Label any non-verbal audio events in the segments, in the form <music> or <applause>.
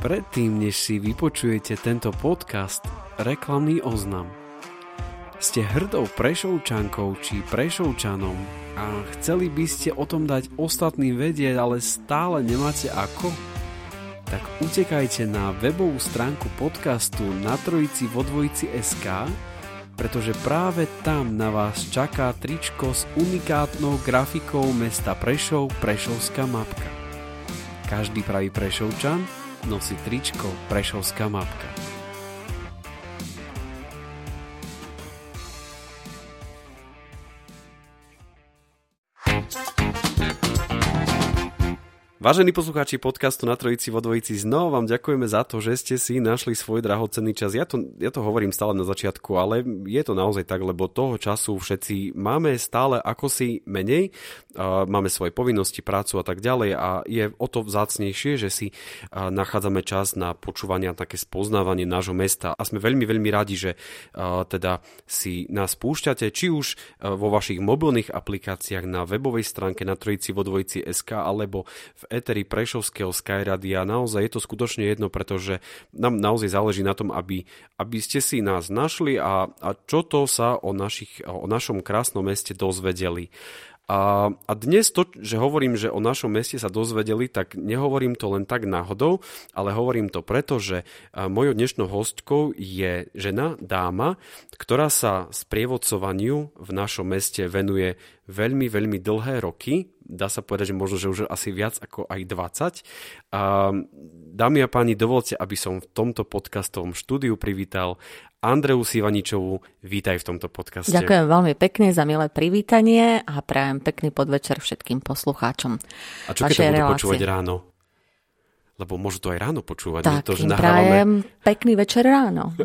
Predtým, než si vypočujete tento podcast, reklamný oznam. Ste hrdou prešovčankou či prešovčanom a chceli by ste o tom dať ostatným vedieť, ale stále nemáte ako? Tak utekajte na webovú stránku podcastu na trojici vo dvojici SK, pretože práve tam na vás čaká tričko s unikátnou grafikou mesta Prešov Prešovská mapka. Každý pravý Prešovčan nosí tričko Prešovská mapka. Vážení poslucháči podcastu na Trojici vo Dvojici, znovu vám ďakujeme za to, že ste si našli svoj drahocenný čas. Ja to, ja to hovorím stále na začiatku, ale je to naozaj tak, lebo toho času všetci máme stále ako si menej, máme svoje povinnosti, prácu a tak ďalej a je o to vzácnejšie, že si nachádzame čas na počúvanie a také spoznávanie nášho mesta a sme veľmi, veľmi radi, že teda si nás púšťate, či už vo vašich mobilných aplikáciách na webovej stránke na Trojici vo Dvojici SK alebo v eteri Prešovského Skyradia. Naozaj je to skutočne jedno, pretože nám naozaj záleží na tom, aby, aby ste si nás našli a, a čo to sa o, našich, o našom krásnom meste dozvedeli. A, a dnes to, že hovorím, že o našom meste sa dozvedeli, tak nehovorím to len tak náhodou, ale hovorím to preto, že mojou dnešnou hostkou je žena, dáma, ktorá sa sprievodcovaniu v našom meste venuje veľmi, veľmi dlhé roky. Dá sa povedať, že možno, že už asi viac ako aj 20. A, dámy a páni, dovolte, aby som v tomto podcastovom štúdiu privítal Andreu Sivaničovú, vítaj v tomto podcaste. Ďakujem veľmi pekne za milé privítanie a prajem pekný podvečer všetkým poslucháčom. A čo keď to budú počúvať ráno? Lebo môžu to aj ráno počúvať. Tak, to, že nahrávame... pekný večer ráno.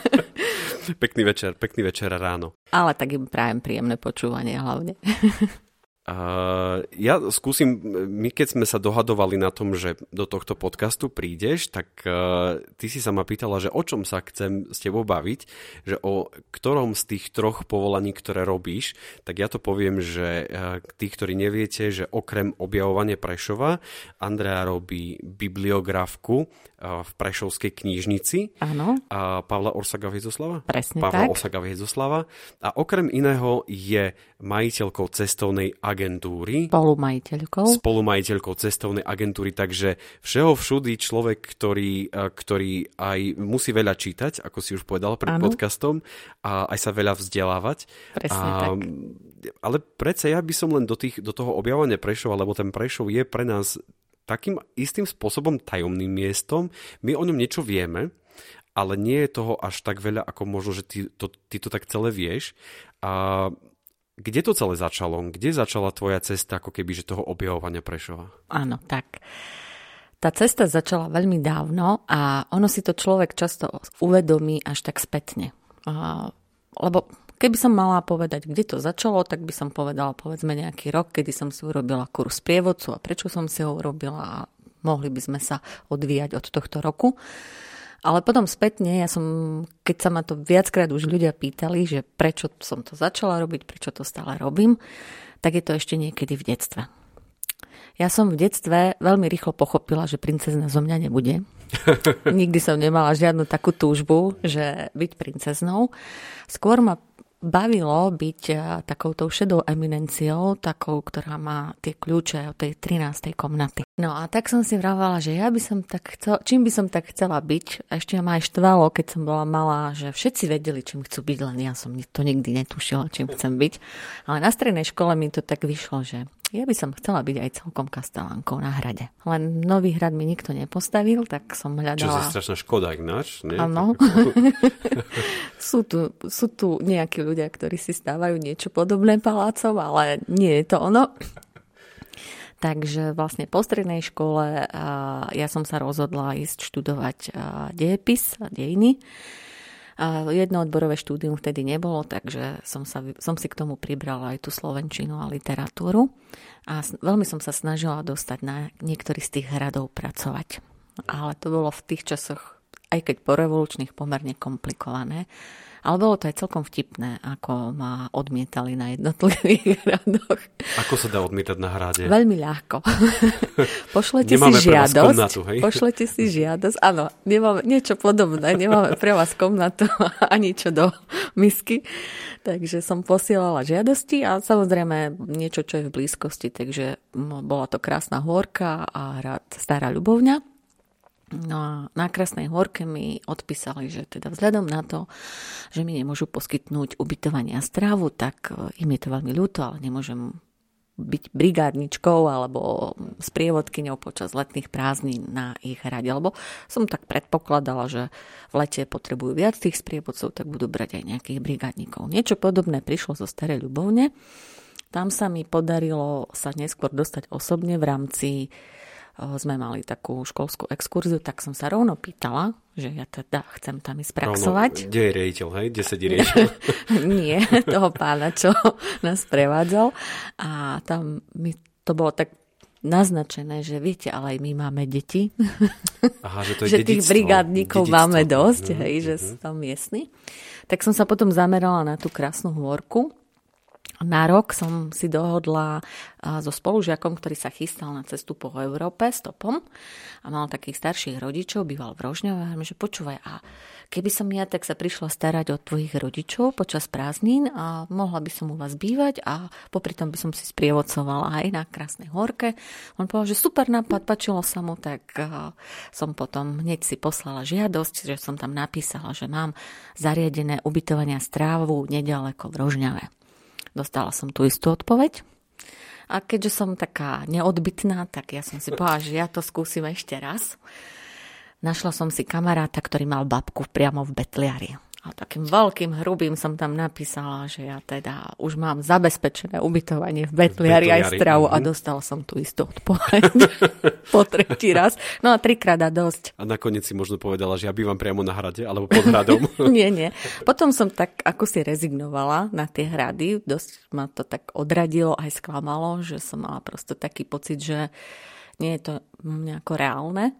<laughs> pekný večer, pekný večer ráno. Ale tak im prajem príjemné počúvanie hlavne. <laughs> Uh, ja skúsim, my keď sme sa dohadovali na tom, že do tohto podcastu prídeš, tak uh, ty si sa ma pýtala, že o čom sa chcem s tebou baviť, že o ktorom z tých troch povolaní, ktoré robíš, tak ja to poviem, že uh, tí, ktorí neviete, že okrem objavovania Prešova, Andrea robí bibliografku uh, v Prešovskej knižnici. Áno. A Pavla Orsaga Viezoslava. Presne Pavla tak. Orsaga Viezoslava. A okrem iného je majiteľkou cestovnej agentúry agentúry. Spolumajiteľkou. Spolumajiteľkou cestovnej agentúry, takže všeho všudy človek, ktorý, ktorý aj musí veľa čítať, ako si už povedal pred ano. podcastom, a aj sa veľa vzdelávať. Presne a, tak. Ale predsa ja by som len do, tých, do toho objavovania Prešova, lebo ten Prešov je pre nás takým istým spôsobom tajomným miestom. My o ňom niečo vieme, ale nie je toho až tak veľa, ako možno, že ty to, ty to tak celé vieš. A kde to celé začalo? Kde začala tvoja cesta ako keby že toho objavovania Prešova? Áno, tak. Tá cesta začala veľmi dávno a ono si to človek často uvedomí až tak spätne. Lebo keby som mala povedať, kde to začalo, tak by som povedala povedzme nejaký rok, kedy som si urobila kurz prievodcu a prečo som si ho urobila a mohli by sme sa odvíjať od tohto roku. Ale potom spätne, ja som, keď sa ma to viackrát už ľudia pýtali, že prečo som to začala robiť, prečo to stále robím, tak je to ešte niekedy v detstve. Ja som v detstve veľmi rýchlo pochopila, že princezna zo mňa nebude. <laughs> Nikdy som nemala žiadnu takú túžbu, že byť princeznou. Skôr ma bavilo byť eh, takouto šedou eminenciou, takou, ktorá má tie kľúče od tej 13. komnaty. No a tak som si vravala, že ja by som tak chcel, čím by som tak chcela byť, a ešte ma aj štvalo, keď som bola malá, že všetci vedeli, čím chcú byť, len ja som to nikdy netušila, čím chcem byť. Ale na strednej škole mi to tak vyšlo, že ja by som chcela byť aj celkom kastelánkou na hrade. Len nový hrad mi nikto nepostavil, tak som hľadala... Čo je strašná škoda ináč, nie? Áno. <laughs> sú, tu, sú tu nejakí ľudia, ktorí si stávajú niečo podobné palácov, ale nie je to ono. Takže vlastne po strednej škole ja som sa rozhodla ísť študovať dejepis a dejiny. Jedno odborové štúdium vtedy nebolo, takže som, sa, som si k tomu pribrala aj tú slovenčinu a literatúru. A veľmi som sa snažila dostať na niektorý z tých hradov pracovať. Ale to bolo v tých časoch, aj keď po revolučných, pomerne komplikované ale bolo to aj celkom vtipné, ako ma odmietali na jednotlivých <laughs> hradoch. Ako sa dá odmietať na hrade? Veľmi ľahko. <laughs> pošlete Nemáme si žiadosť. Komnatu, hej? Pošlete si žiadosť. Áno, nemáme niečo podobné. Nemáme pre vás komnatu <laughs> ani čo do misky. Takže som posielala žiadosti a samozrejme niečo, čo je v blízkosti. Takže bola to krásna hôrka a hrad Stará ľubovňa. No a na Krasnej horke mi odpísali, že teda vzhľadom na to, že mi nemôžu poskytnúť ubytovanie a strávu, tak e, im je to veľmi ľúto, ale nemôžem byť brigádničkou alebo sprievodkyňou počas letných prázdnin na ich hrade. Lebo som tak predpokladala, že v lete potrebujú viac tých sprievodcov, tak budú brať aj nejakých brigádnikov. Niečo podobné prišlo zo Starej Ľubovne. Tam sa mi podarilo sa neskôr dostať osobne v rámci sme mali takú školskú exkurziu, tak som sa rovno pýtala, že ja teda chcem tam ísť praxovať. Rovno, kde je riaditeľ, hej? Kde sedí riaditeľ? <laughs> Nie, toho pána, čo nás prevádzal. A tam mi to bolo tak naznačené, že viete, ale aj my máme deti. <laughs> Aha, že to je že tých brigádnikov dedictvo. máme dosť, mm-hmm. hej, že mhm. sú tam miestni. Tak som sa potom zamerala na tú krásnu hôrku na rok som si dohodla so spolužiakom, ktorý sa chystal na cestu po Európe stopom a mal takých starších rodičov, býval v Rožňove a že počúvaj, a keby som ja tak sa prišla starať o tvojich rodičov počas prázdnin a mohla by som u vás bývať a popri tom by som si sprievodcovala aj na Krásnej horke. On povedal, že super nápad, pačilo sa mu, tak som potom hneď si poslala žiadosť, že som tam napísala, že mám zariadené ubytovania strávu nedaleko v Rožňave. Dostala som tú istú odpoveď. A keďže som taká neodbitná, tak ja som si povedala, že ja to skúsim ešte raz. Našla som si kamaráta, ktorý mal babku priamo v Betliari. A takým veľkým hrubým som tam napísala, že ja teda už mám zabezpečené ubytovanie v Betliari, aj stravu mm-hmm. a mhm. dostala som tú istú odpoveď <laughs> po tretí raz. No a trikrát a dosť. A nakoniec si možno povedala, že ja bývam priamo na hrade alebo pod hradom. <laughs> nie, nie. Potom som tak ako si rezignovala na tie hrady. Dosť ma to tak odradilo aj sklamalo, že som mala prosto taký pocit, že nie je to nejako reálne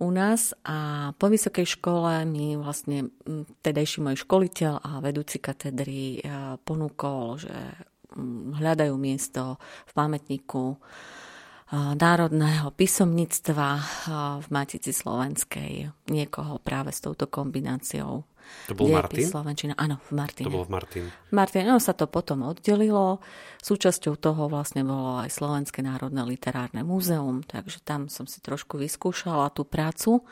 u nás a po vysokej škole mi vlastne tedajší môj školiteľ a vedúci katedry e, ponúkol, že hľadajú miesto v pamätníku národného písomníctva v Matici Slovenskej. Niekoho práve s touto kombináciou to bol Martin? Slovenčina. Áno, v Martine. To bol v Martin. V Martine, no sa to potom oddelilo. Súčasťou toho vlastne bolo aj Slovenské národné literárne múzeum, takže tam som si trošku vyskúšala tú prácu.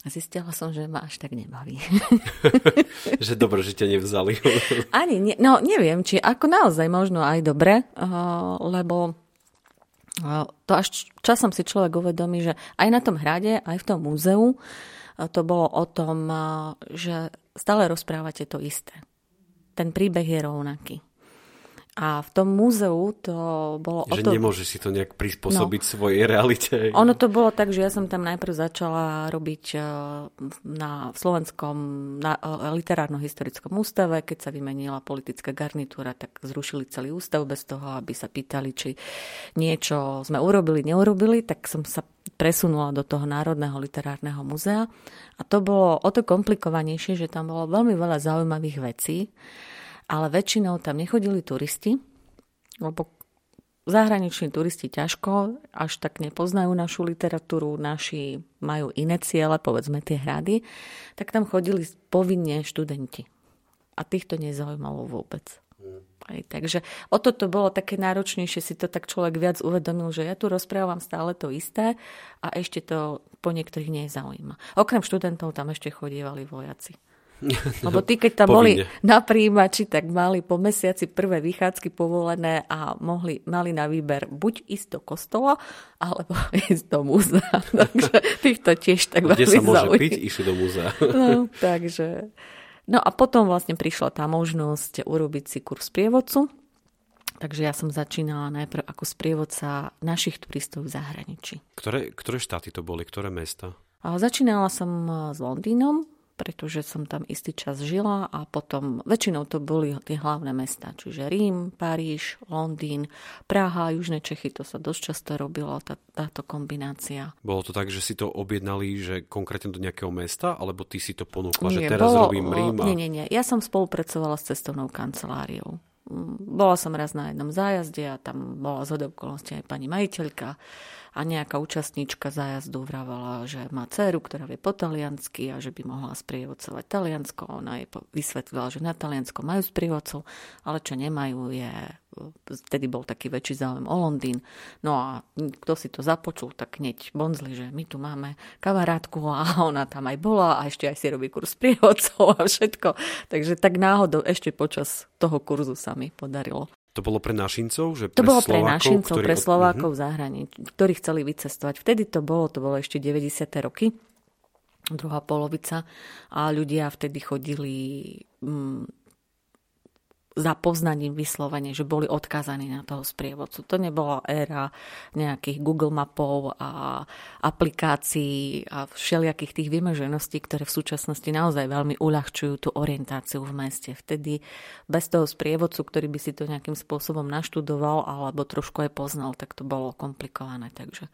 A zistila som, že ma až tak nebaví. <laughs> <laughs> že dobre, že ťa nevzali. Ani, ne, no neviem, či ako naozaj možno aj dobre, uh, lebo to až časom si človek uvedomí, že aj na tom hrade, aj v tom múzeu to bolo o tom, že stále rozprávate to isté. Ten príbeh je rovnaký. A v tom múzeu to bolo že o to... nemôže si to nejak prispôsobiť no, svojej realite. Ono to bolo tak, že ja som tam najprv začala robiť e, na Slovenskom na e, literárno-historickom ústave. Keď sa vymenila politická garnitúra, tak zrušili celý ústav bez toho, aby sa pýtali, či niečo sme urobili, neurobili. Tak som sa presunula do toho Národného literárneho muzea. A to bolo o to komplikovanejšie, že tam bolo veľmi veľa zaujímavých vecí ale väčšinou tam nechodili turisti, lebo zahraniční turisti ťažko, až tak nepoznajú našu literatúru, naši majú iné ciele, povedzme tie hrady, tak tam chodili povinne študenti. A týchto nezaujímalo vôbec. Aj, takže o toto bolo také náročnejšie, si to tak človek viac uvedomil, že ja tu rozprávam stále to isté a ešte to po niektorých nie je zaujíma. Okrem študentov tam ešte chodievali vojaci. <laughs> Lebo tí, keď tam boli na príjimači, tak mali po mesiaci prvé vychádzky povolené a mohli, mali na výber buď ísť do kostola, alebo <laughs> ísť do múzea. <laughs> takže týchto tiež tak Kde sa môže zaujíť. piť, išli do múzea. no, takže... No a potom vlastne prišla tá možnosť urobiť si kurz prievodcu. Takže ja som začínala najprv ako sprievodca našich turistov v zahraničí. Ktoré, ktoré štáty to boli? Ktoré mesta? A začínala som s Londýnom, pretože som tam istý čas žila a potom väčšinou to boli tie hlavné mesta, čiže Rím, Paríž, Londýn, Praha, Južné Čechy, to sa dosť často robilo, tá, táto kombinácia. Bolo to tak, že si to objednali, že konkrétne do nejakého mesta, alebo ty si to ponúkla, nie, že teraz bolo, robím Rím? A... Nie, nie, nie. Ja som spolupracovala s cestovnou kanceláriou. Bola som raz na jednom zájazde a tam bola z aj pani majiteľka a nejaká účastníčka zájazdu vravala, že má dceru, ktorá vie po taliansky a že by mohla sprievodcovať Taliansko. Ona jej vysvetlila, že na Taliansko majú sprievodcov, ale čo nemajú je vtedy bol taký väčší záujem o Londýn. No a kto si to započul, tak hneď bonzli, že my tu máme kamarátku a ona tam aj bola a ešte aj si robí kurz prievodcov a všetko. Takže tak náhodou ešte počas toho kurzu sa mi podarilo to bolo pre našincov? Že pre to bolo pre Slovákov, našincov, ktorí... pre Slovákov v zahraničí, ktorí chceli vycestovať. Vtedy to bolo, to bolo ešte 90. roky, druhá polovica a ľudia vtedy chodili mm, za poznaním vyslovene, že boli odkázaní na toho sprievodcu. To nebola éra nejakých Google mapov a aplikácií a všelijakých tých vymežeností, ktoré v súčasnosti naozaj veľmi uľahčujú tú orientáciu v meste. Vtedy bez toho sprievodcu, ktorý by si to nejakým spôsobom naštudoval alebo trošku aj poznal, tak to bolo komplikované. Takže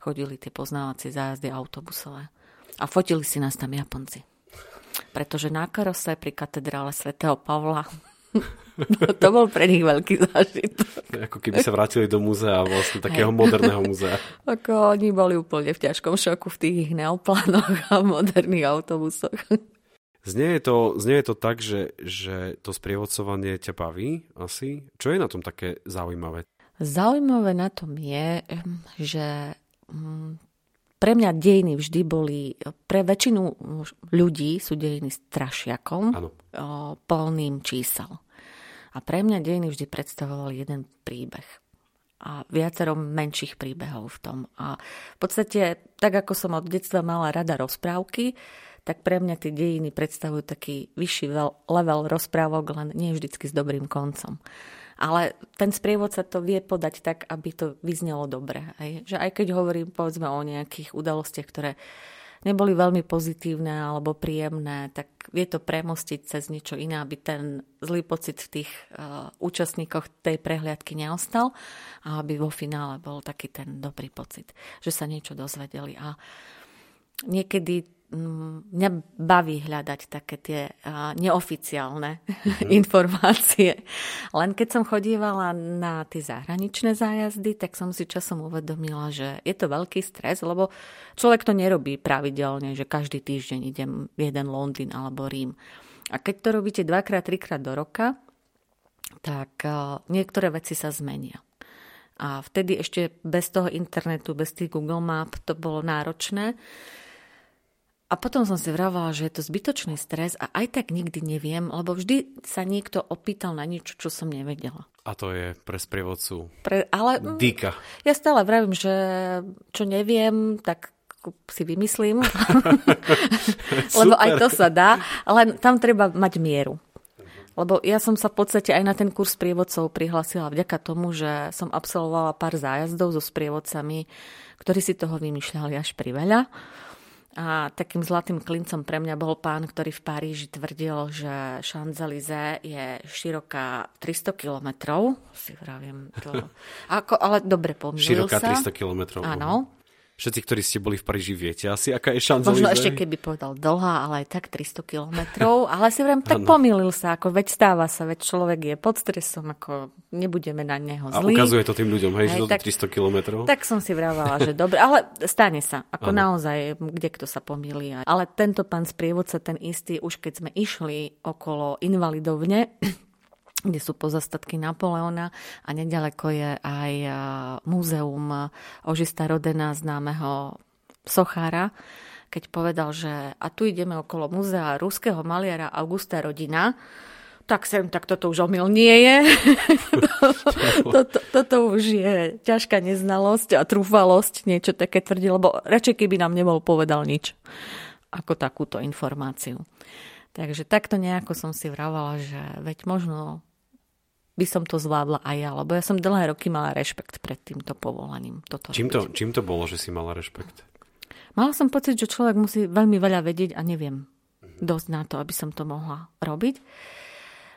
chodili tie poznávacie zájazdy autobusové. A fotili si nás tam Japonci. Pretože na karose pri katedrále svätého Pavla No, <laughs> to bol pre nich veľký zážitok. Ako keby sa vrátili do múzea, vlastne takého moderného múzea. <laughs> Ako oni boli úplne v ťažkom šoku v tých ich neoplánoch a moderných autobusoch. Znie je to, znie je to tak, že, že to sprievodcovanie ťa baví asi. Čo je na tom také zaujímavé? Zaujímavé na tom je, že mm, pre mňa dejiny vždy boli, pre väčšinu ľudí sú dejiny strašiakom, ano. plným čísel. A pre mňa dejiny vždy predstavovali jeden príbeh a viacero menších príbehov v tom. A v podstate, tak ako som od detstva mala rada rozprávky, tak pre mňa tie dejiny predstavujú taký vyšší level rozprávok, len nie vždycky s dobrým koncom. Ale ten sprievodca to vie podať tak, aby to vyznelo dobre. Aj? Že aj keď hovorím povedzme o nejakých udalostiach, ktoré neboli veľmi pozitívne alebo príjemné, tak vie to premostiť cez niečo iné, aby ten zlý pocit v tých uh, účastníkoch tej prehliadky neostal a aby vo finále bol taký ten dobrý pocit, že sa niečo dozvedeli. A niekedy mňa baví hľadať také tie neoficiálne mm-hmm. <laughs> informácie. Len keď som chodívala na tie zahraničné zájazdy, tak som si časom uvedomila, že je to veľký stres, lebo človek to nerobí pravidelne, že každý týždeň idem jeden Londýn alebo Rím. A keď to robíte dvakrát, trikrát do roka, tak niektoré veci sa zmenia. A vtedy ešte bez toho internetu, bez tých Google Map to bolo náročné. A potom som si vravala, že je to zbytočný stres a aj tak nikdy neviem, lebo vždy sa niekto opýtal na niečo, čo som nevedela. A to je pre sprievodcu pre, ale, dýka. Ja stále vravím, že čo neviem, tak si vymyslím. <laughs> <laughs> lebo aj to sa dá, ale tam treba mať mieru. Lebo ja som sa v podstate aj na ten kurz sprievodcov prihlasila vďaka tomu, že som absolvovala pár zájazdov so sprievodcami, ktorí si toho vymýšľali až priveľa. A takým zlatým klincom pre mňa bol pán, ktorý v Paríži tvrdil, že Champs-Élysées je široká 300 kilometrov. Si vravím to. <laughs> Ako, ale dobre pomýlil široká sa. Široká 300 kilometrov. Áno. Všetci, ktorí ste boli v Paríži, viete asi, aká je šanca. Možno ešte keby povedal dlhá, ale aj tak 300 kilometrov. <laughs> Ale si vrem, tak pomýlil sa, ako veď stáva sa, veď človek je pod stresom, ako nebudeme na neho zlí. A ukazuje to tým ľuďom, hej, hej že tak, 300 kilometrov. Tak som si vravala, že dobre, ale stane sa, ako ano. naozaj, kde kto sa pomýli. Ale tento pán sprievodca, ten istý, už keď sme išli okolo invalidovne, kde sú pozastatky Napoleona a nedaleko je aj múzeum Ožista Rodena, známeho sochára, keď povedal, že a tu ideme okolo muzea ruského maliara Augusta Rodina, tak sem, tak toto už omyl nie je. <laughs> toto, toto už je ťažká neznalosť a trúfalosť, niečo také tvrdí, lebo radšej keby nám nebol povedal nič ako takúto informáciu. Takže takto nejako som si vravala, že veď možno by som to zvládla aj ja, lebo ja som dlhé roky mala rešpekt pred týmto povolaním. Toto čím, to, čím to bolo, že si mala rešpekt? Mala som pocit, že človek musí veľmi veľa vedieť a neviem dosť na to, aby som to mohla robiť.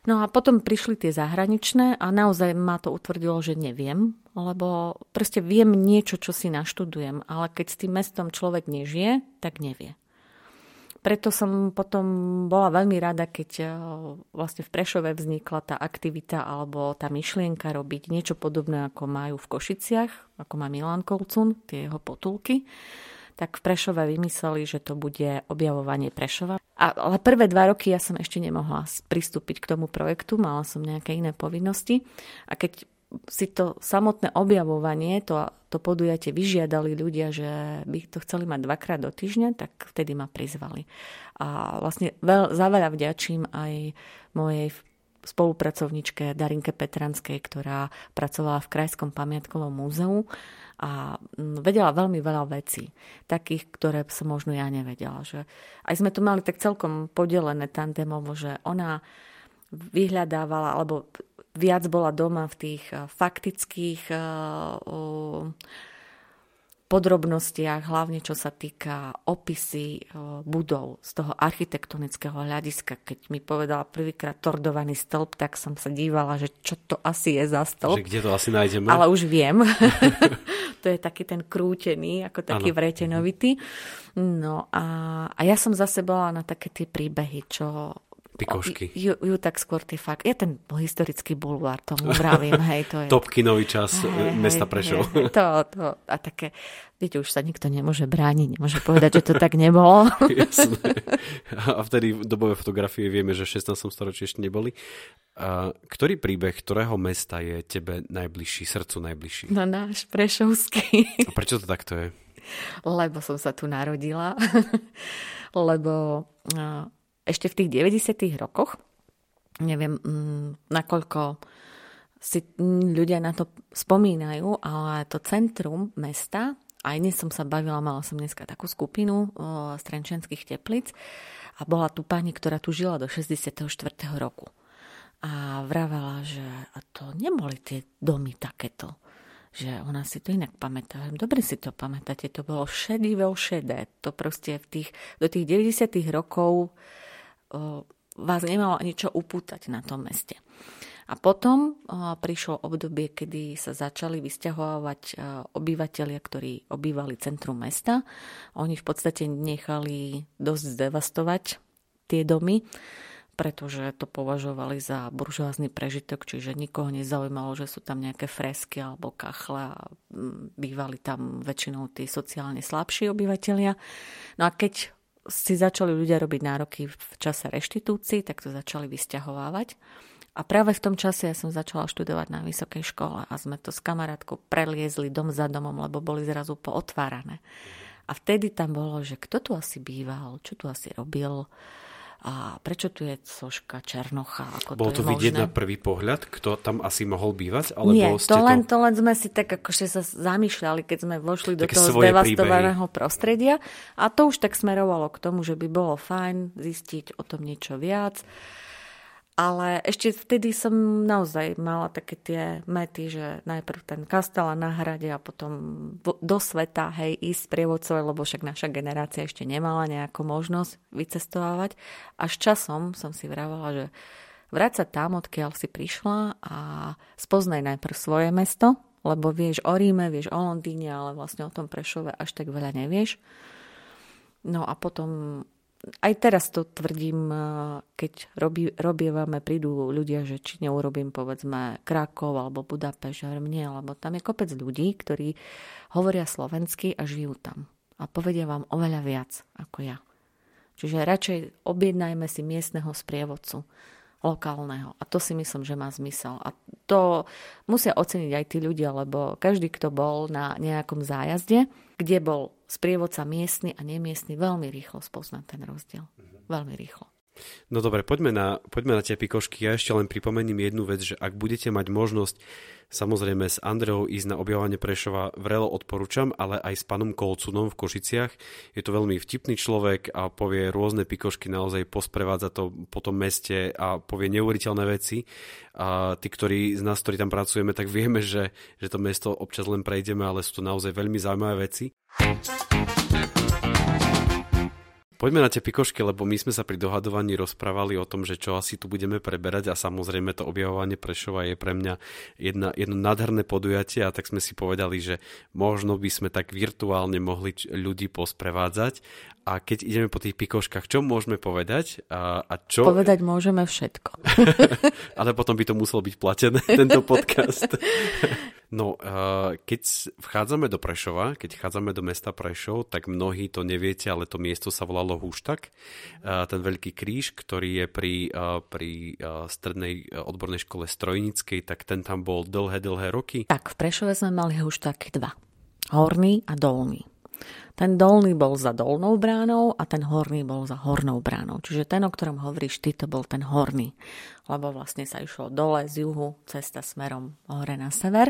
No a potom prišli tie zahraničné a naozaj ma to utvrdilo, že neviem, lebo proste viem niečo, čo si naštudujem, ale keď s tým mestom človek nežije, tak nevie. Preto som potom bola veľmi rada, keď eh, vlastne v Prešove vznikla tá aktivita alebo tá myšlienka robiť niečo podobné, ako majú v Košiciach, ako má Milan Kolcun, tie jeho potulky tak v Prešove vymysleli, že to bude objavovanie Prešova. A, ale prvé dva roky ja som ešte nemohla pristúpiť k tomu projektu, mala som nejaké iné povinnosti. A keď si to samotné objavovanie, to, to podujatie vyžiadali ľudia, že by to chceli mať dvakrát do týždňa, tak vtedy ma prizvali. A vlastne veľ, za veľa vďačím aj mojej spolupracovničke Darinke Petranskej, ktorá pracovala v Krajskom pamiatkovom múzeu a vedela veľmi veľa vecí, takých, ktoré som možno ja nevedela. Že aj sme to mali tak celkom podelené tandemovo, že ona vyhľadávala, alebo viac bola doma v tých eh, faktických uh, podrobnostiach, hlavne čo sa týka opisy budov z toho architektonického hľadiska. Keď mi povedala prvýkrát tordovaný stĺp, tak som sa dívala, že čo to asi je za stĺp. Že kde to asi nájdeme? Ale už viem. <laughs> to je taký ten krútený, ako taký ano. vretenovitý. No a, a ja som zase bola na také tie príbehy, čo Pikošky. Ju, ju tak skôr tie fakt. Ja ten historický bulvár tomu vravím, hej, to je... <laughs> Topkinový čas hej, mesta Prešov. Hej, to, to, a také, viete, už sa nikto nemôže brániť, nemôže povedať, že to tak nebolo. <laughs> Jasné. A vtedy dobové fotografie vieme, že v 16. storočí ešte neboli. A ktorý príbeh, ktorého mesta je tebe najbližší, srdcu najbližší? No náš Prešovský. A prečo to takto je? Lebo som sa tu narodila. <laughs> Lebo ešte v tých 90. rokoch, neviem, mm, nakoľko si ľudia na to spomínajú, ale to centrum mesta, aj dnes som sa bavila, mala som dneska takú skupinu z Trenčenských teplic a bola tu pani, ktorá tu žila do 64. roku. A vravela, že to neboli tie domy takéto že ona si to inak pamätá. Dobre si to pamätáte, to bolo šedivé šedé. To proste v tých, do tých 90. rokov vás nemalo ani upútať na tom meste. A potom prišlo obdobie, kedy sa začali vysťahovať obyvateľia, ktorí obývali centrum mesta. Oni v podstate nechali dosť zdevastovať tie domy, pretože to považovali za buržoázny prežitok, čiže nikoho nezaujímalo, že sú tam nejaké fresky alebo kachle a bývali tam väčšinou tí sociálne slabší obyvateľia. No a keď si začali ľudia robiť nároky v čase reštitúcií, tak to začali vysťahovávať. A práve v tom čase ja som začala študovať na vysokej škole a sme to s kamarátkou preliezli dom za domom, lebo boli zrazu pootvárané. A vtedy tam bolo, že kto tu asi býval, čo tu asi robil, a prečo tu je soška Černocha? Ako Bolo to, to vidieť možné? na prvý pohľad, kto tam asi mohol bývať? Alebo Nie, ste to, len, to len sme si tak akože sa zamýšľali, keď sme vošli do toho zdevastovaného prostredia. A to už tak smerovalo k tomu, že by bolo fajn zistiť o tom niečo viac. Ale ešte vtedy som naozaj mala také tie mety, že najprv ten kastela na hrade a potom do sveta, hej, ísť prievodcové, lebo však naša generácia ešte nemala nejakú možnosť vycestovať. Až časom som si vravala, že vráť sa tam, odkiaľ si prišla a spoznaj najprv svoje mesto, lebo vieš o Ríme, vieš o Londýne, ale vlastne o tom Prešove až tak veľa nevieš. No a potom aj teraz to tvrdím, eh, keď robí, robievame, prídu ľudia, že či neurobím povedzme Krakov alebo Budapešť, hovorím nie, lebo tam je kopec ľudí, ktorí hovoria slovensky a žijú tam. A povedia vám oveľa viac ako ja. Čiže radšej objednajme si miestneho sprievodcu lokálneho. A to si myslím, že má zmysel. A to musia oceniť aj tí ľudia, lebo každý, kto bol na nejakom zájazde, kde bol sprievodca miestny a nemiestny veľmi rýchlo spozná ten rozdiel. Veľmi rýchlo. No dobre, poďme na, poďme na tie pikošky. Ja ešte len pripomením jednu vec, že ak budete mať možnosť samozrejme s Andreou ísť na objavovanie Prešova, vrelo odporúčam, ale aj s panom Kolcunom v Košiciach. Je to veľmi vtipný človek a povie rôzne pikošky, naozaj posprevádza to po tom meste a povie neuveriteľné veci. A tí, ktorí z nás, ktorí tam pracujeme, tak vieme, že, že to mesto občas len prejdeme, ale sú to naozaj veľmi zaujímavé veci. Poďme na tie pikošky, lebo my sme sa pri dohadovaní rozprávali o tom, že čo asi tu budeme preberať a samozrejme to objavovanie Prešova je pre mňa jedna, jedno nádherné podujatie a tak sme si povedali, že možno by sme tak virtuálne mohli ľudí posprevádzať a keď ideme po tých pikoškách, čo môžeme povedať? A, a čo... Povedať môžeme všetko. <laughs> Ale potom by to muselo byť platené, <laughs> tento podcast. <laughs> No, keď vchádzame do Prešova, keď vchádzame do mesta Prešov, tak mnohí to neviete, ale to miesto sa volalo Húštak. Ten veľký kríž, ktorý je pri, pri strednej odbornej škole strojníckej, tak ten tam bol dlhé, dlhé roky. Tak, v Prešove sme mali Húštaky dva. Horný a dolný. Ten dolný bol za dolnou bránou a ten horný bol za hornou bránou. Čiže ten, o ktorom hovoríš ty, to bol ten horný. Lebo vlastne sa išlo dole z juhu, cesta smerom hore na sever.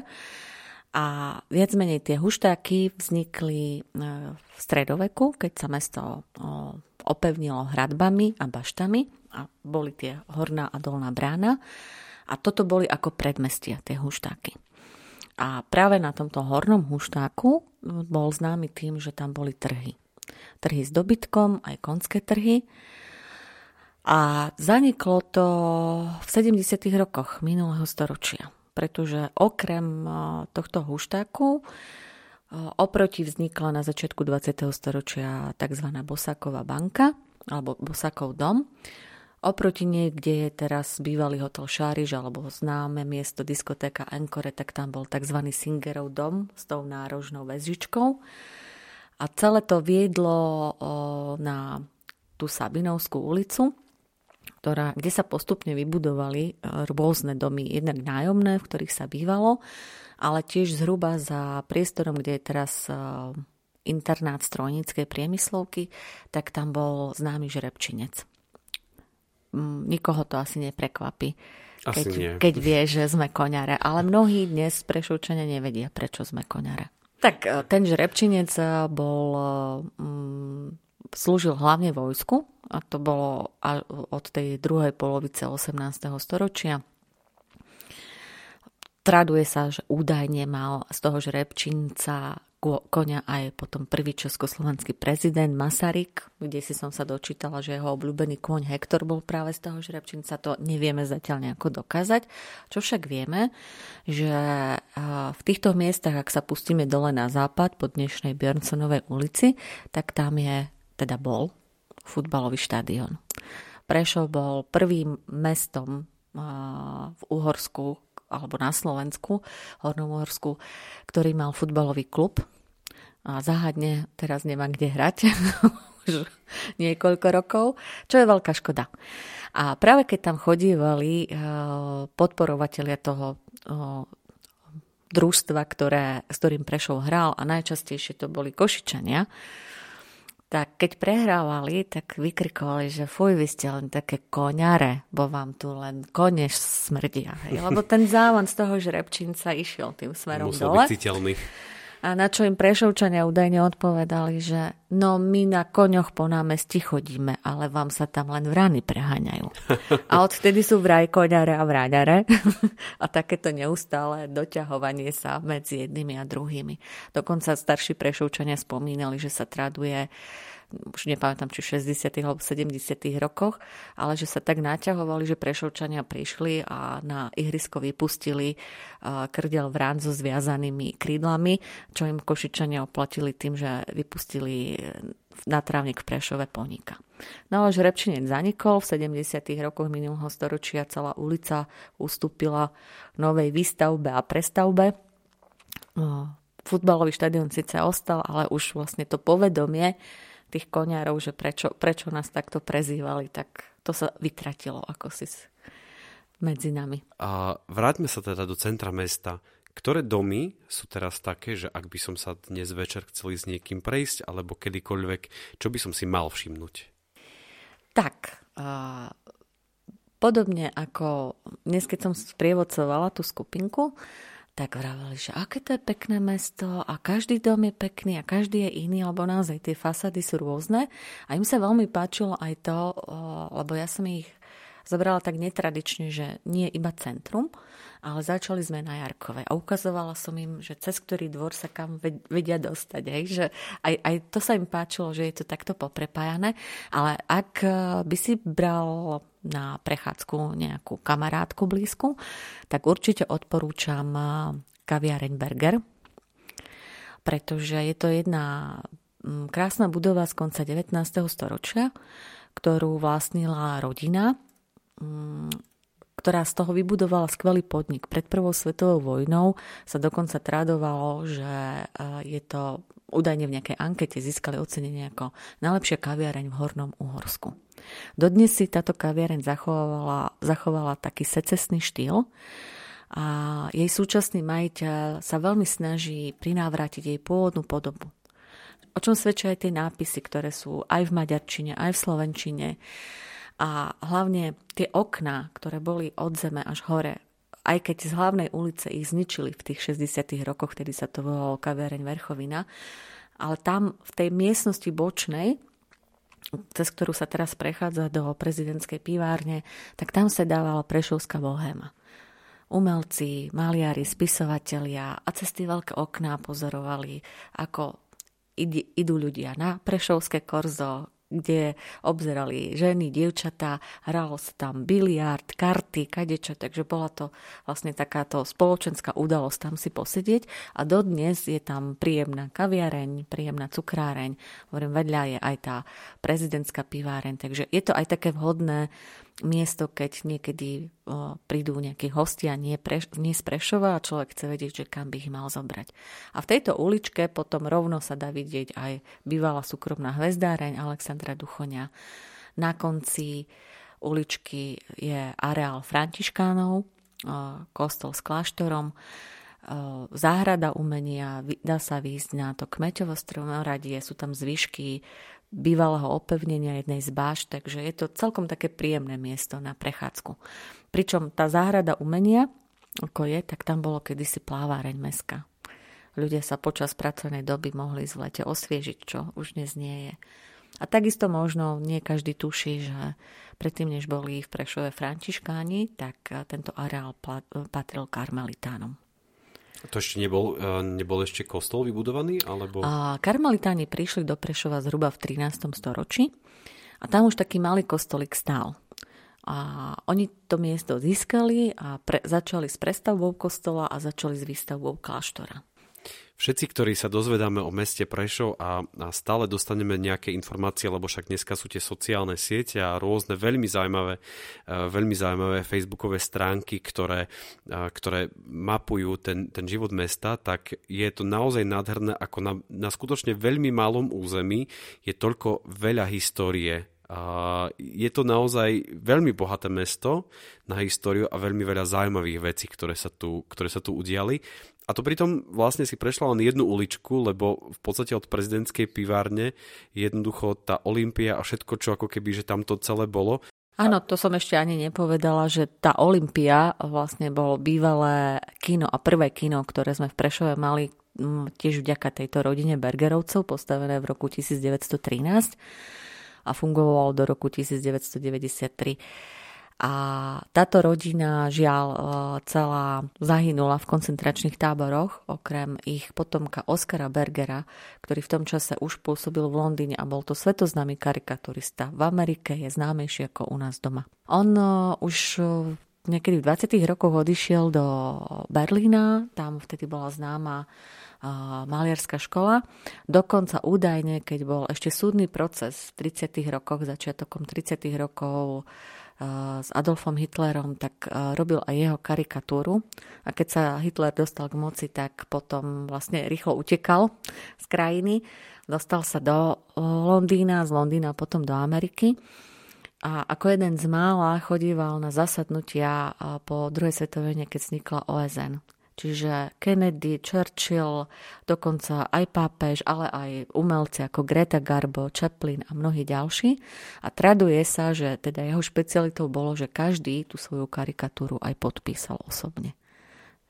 A viac menej tie huštáky vznikli e, v stredoveku, keď sa mesto opevnilo hradbami a baštami a boli tie horná a dolná brána. A toto boli ako predmestia, tie huštáky. A práve na tomto hornom huštáku bol známy tým, že tam boli trhy. Trhy s dobytkom, aj konské trhy. A zaniklo to v 70. rokoch minulého storočia, pretože okrem tohto huštáku oproti vznikla na začiatku 20. storočia tzv. Bosáková banka alebo Bosakov dom, Oproti niekde je teraz bývalý hotel Šáriž alebo známe miesto diskotéka Encore, tak tam bol tzv. Singerov dom s tou nárožnou väzžičkou. A celé to viedlo na tú Sabinovskú ulicu, ktorá, kde sa postupne vybudovali e, rôzne domy, jednak nájomné, v ktorých sa bývalo, ale tiež zhruba za priestorom, kde je teraz e, internát strojníckej priemyslovky, tak tam bol známy žrebčinec nikoho to asi neprekvapí. Asi keď, nie. keď vie, že sme koňare. Ale mnohí dnes prešovčania nevedia, prečo sme koňare. Tak e, ten žrebčinec e, bol, um, slúžil hlavne vojsku a to bolo od tej druhej polovice 18. storočia. Traduje sa, že údajne mal z toho žrebčinca konia aj potom prvý československý prezident Masaryk, kde si som sa dočítala, že jeho obľúbený kôň Hektor bol práve z toho žrebčinca. To nevieme zatiaľ nejako dokázať. Čo však vieme, že v týchto miestach, ak sa pustíme dole na západ po dnešnej Björnsonovej ulici, tak tam je, teda bol, futbalový štadión. Prešov bol prvým mestom v Uhorsku, alebo na Slovensku, Hornom Uhorsku, ktorý mal futbalový klub a záhadne teraz nemá kde hrať <laughs> už niekoľko rokov, čo je veľká škoda. A práve keď tam chodívali eh, podporovatelia toho eh, družstva, ktoré, s ktorým Prešov hral a najčastejšie to boli Košičania, tak keď prehrávali, tak vykrikovali, že fuj, vy ste len také koňare, bo vám tu len kone smrdia. Hej? Lebo ten závan z toho žrebčinca išiel tým smerom Musel dole. byť citeľný. A na čo im prešovčania údajne odpovedali, že no my na koňoch po námestí chodíme, ale vám sa tam len vrany preháňajú. A odtedy sú vraj koňare a vráňare <laughs> a takéto neustále doťahovanie sa medzi jednými a druhými. Dokonca starší prešovčania spomínali, že sa traduje už nepamätám, či v 60. alebo 70. rokoch, ale že sa tak naťahovali, že Prešovčania prišli a na ihrisko vypustili krdel vrán so zviazanými krídlami, čo im Košičania oplatili tým, že vypustili na trávnik v Prešove poníka. No ale Žrebčinec zanikol, v 70. rokoch minulého storočia celá ulica ustúpila novej výstavbe a prestavbe. Futbalový štadión síce ostal, ale už vlastne to povedomie tých koňárov, že prečo, prečo nás takto prezývali, tak to sa vytratilo ako si medzi nami. A vráťme sa teda do centra mesta. Ktoré domy sú teraz také, že ak by som sa dnes večer chcel s niekým prejsť, alebo kedykoľvek, čo by som si mal všimnúť? Tak, uh, podobne ako dnes, keď som sprievodcovala tú skupinku, tak vraveli, že aké to je pekné mesto a každý dom je pekný a každý je iný, lebo naozaj tie fasady sú rôzne. A im sa veľmi páčilo aj to, lebo ja som ich zobrala tak netradične, že nie iba centrum, ale začali sme na Jarkove a ukazovala som im, že cez ktorý dvor sa kam vedia dostať. Hej? Že aj, aj to sa im páčilo, že je to takto poprepájané, ale ak by si bral na prechádzku nejakú kamarátku blízku, tak určite odporúčam kaviareň Berger, pretože je to jedna krásna budova z konca 19. storočia, ktorú vlastnila rodina Mm, ktorá z toho vybudovala skvelý podnik. Pred prvou svetovou vojnou sa dokonca tradovalo, že e, je to údajne v nejakej ankete získali ocenenie ako najlepšia kaviareň v Hornom Uhorsku. Dodnes si táto kaviareň zachovala, zachovala taký secesný štýl a jej súčasný majiteľ sa veľmi snaží prinávrátiť jej pôvodnú podobu. O čom svedčia aj tie nápisy, ktoré sú aj v maďarčine, aj v slovenčine a hlavne tie okná, ktoré boli od zeme až hore, aj keď z hlavnej ulice ich zničili v tých 60. rokoch, kedy sa to volalo kaviareň Verchovina, ale tam v tej miestnosti bočnej, cez ktorú sa teraz prechádza do prezidentskej pivárne, tak tam sa dávala prešovská bohéma. Umelci, maliari, spisovatelia a cez tie veľké okná pozorovali, ako idú ľudia na Prešovské korzo, kde obzerali ženy, dievčatá, hralo sa tam biliard, karty, kadečo, takže bola to vlastne takáto spoločenská udalosť tam si posedieť. A dodnes je tam príjemná kaviareň, príjemná cukráreň, hovorím, vedľa je aj tá prezidentská piváreň, takže je to aj také vhodné miesto, keď niekedy o, prídu nejakí hostia nie, pre, nie z Prešova a človek chce vedieť, že kam by ich mal zobrať. A v tejto uličke potom rovno sa dá vidieť aj bývalá súkromná hvezdáreň Alexandra Duchoňa. Na konci uličky je areál Františkánov, kostol s kláštorom, záhrada umenia, dá sa výjsť na to kmeťovo stromoradie, sú tam zvyšky bývalého opevnenia jednej z báš, takže je to celkom také príjemné miesto na prechádzku. Pričom tá záhrada umenia, ako je, tak tam bolo kedysi pláváreň meska. Ľudia sa počas pracovnej doby mohli z lete osviežiť, čo už dnes nie je. A takisto možno nie každý tuší, že predtým, než boli v Prešove františkáni, tak tento areál patril karmelitánom. To ešte nebol, e, nebol ešte kostol vybudovaný? Alebo... A karmelitáni prišli do Prešova zhruba v 13. storočí a tam už taký malý kostolík stál. A oni to miesto získali a pre, začali s prestavbou kostola a začali s výstavbou kláštora. Všetci, ktorí sa dozvedáme o meste Prešov a, a stále dostaneme nejaké informácie, lebo však dneska sú tie sociálne siete a rôzne veľmi zaujímavé, e, veľmi zaujímavé facebookové stránky, ktoré, e, ktoré mapujú ten, ten život mesta, tak je to naozaj nádherné, ako na, na skutočne veľmi malom území je toľko veľa histórie a je to naozaj veľmi bohaté mesto na históriu a veľmi veľa zaujímavých vecí, ktoré sa tu, ktoré sa tu udiali. A to pritom vlastne si prešla len jednu uličku, lebo v podstate od prezidentskej pivárne jednoducho tá Olympia a všetko, čo ako keby, že tam to celé bolo. Áno, to som ešte ani nepovedala, že tá Olympia vlastne bolo bývalé kino a prvé kino, ktoré sme v Prešove mali tiež vďaka tejto rodine Bergerovcov, postavené v roku 1913 a fungovalo do roku 1993. A táto rodina žiaľ e, celá zahynula v koncentračných táboroch, okrem ich potomka Oskara Bergera, ktorý v tom čase už pôsobil v Londýne a bol to svetoznámy karikaturista. V Amerike je známejší ako u nás doma. On e, už e, niekedy v 20. rokoch odišiel do Berlína, tam vtedy bola známa maliarská škola. Dokonca údajne, keď bol ešte súdny proces v 30. rokoch, začiatokom 30. rokov s Adolfom Hitlerom, tak robil aj jeho karikatúru. A keď sa Hitler dostal k moci, tak potom vlastne rýchlo utekal z krajiny. Dostal sa do Londýna, z Londýna potom do Ameriky. A ako jeden z mála chodíval na zasadnutia po druhej svetovej, keď vznikla OSN. Čiže Kennedy, Churchill, dokonca aj pápež, ale aj umelci ako Greta Garbo, Chaplin a mnohí ďalší. A traduje sa, že teda jeho špecialitou bolo, že každý tú svoju karikatúru aj podpísal osobne.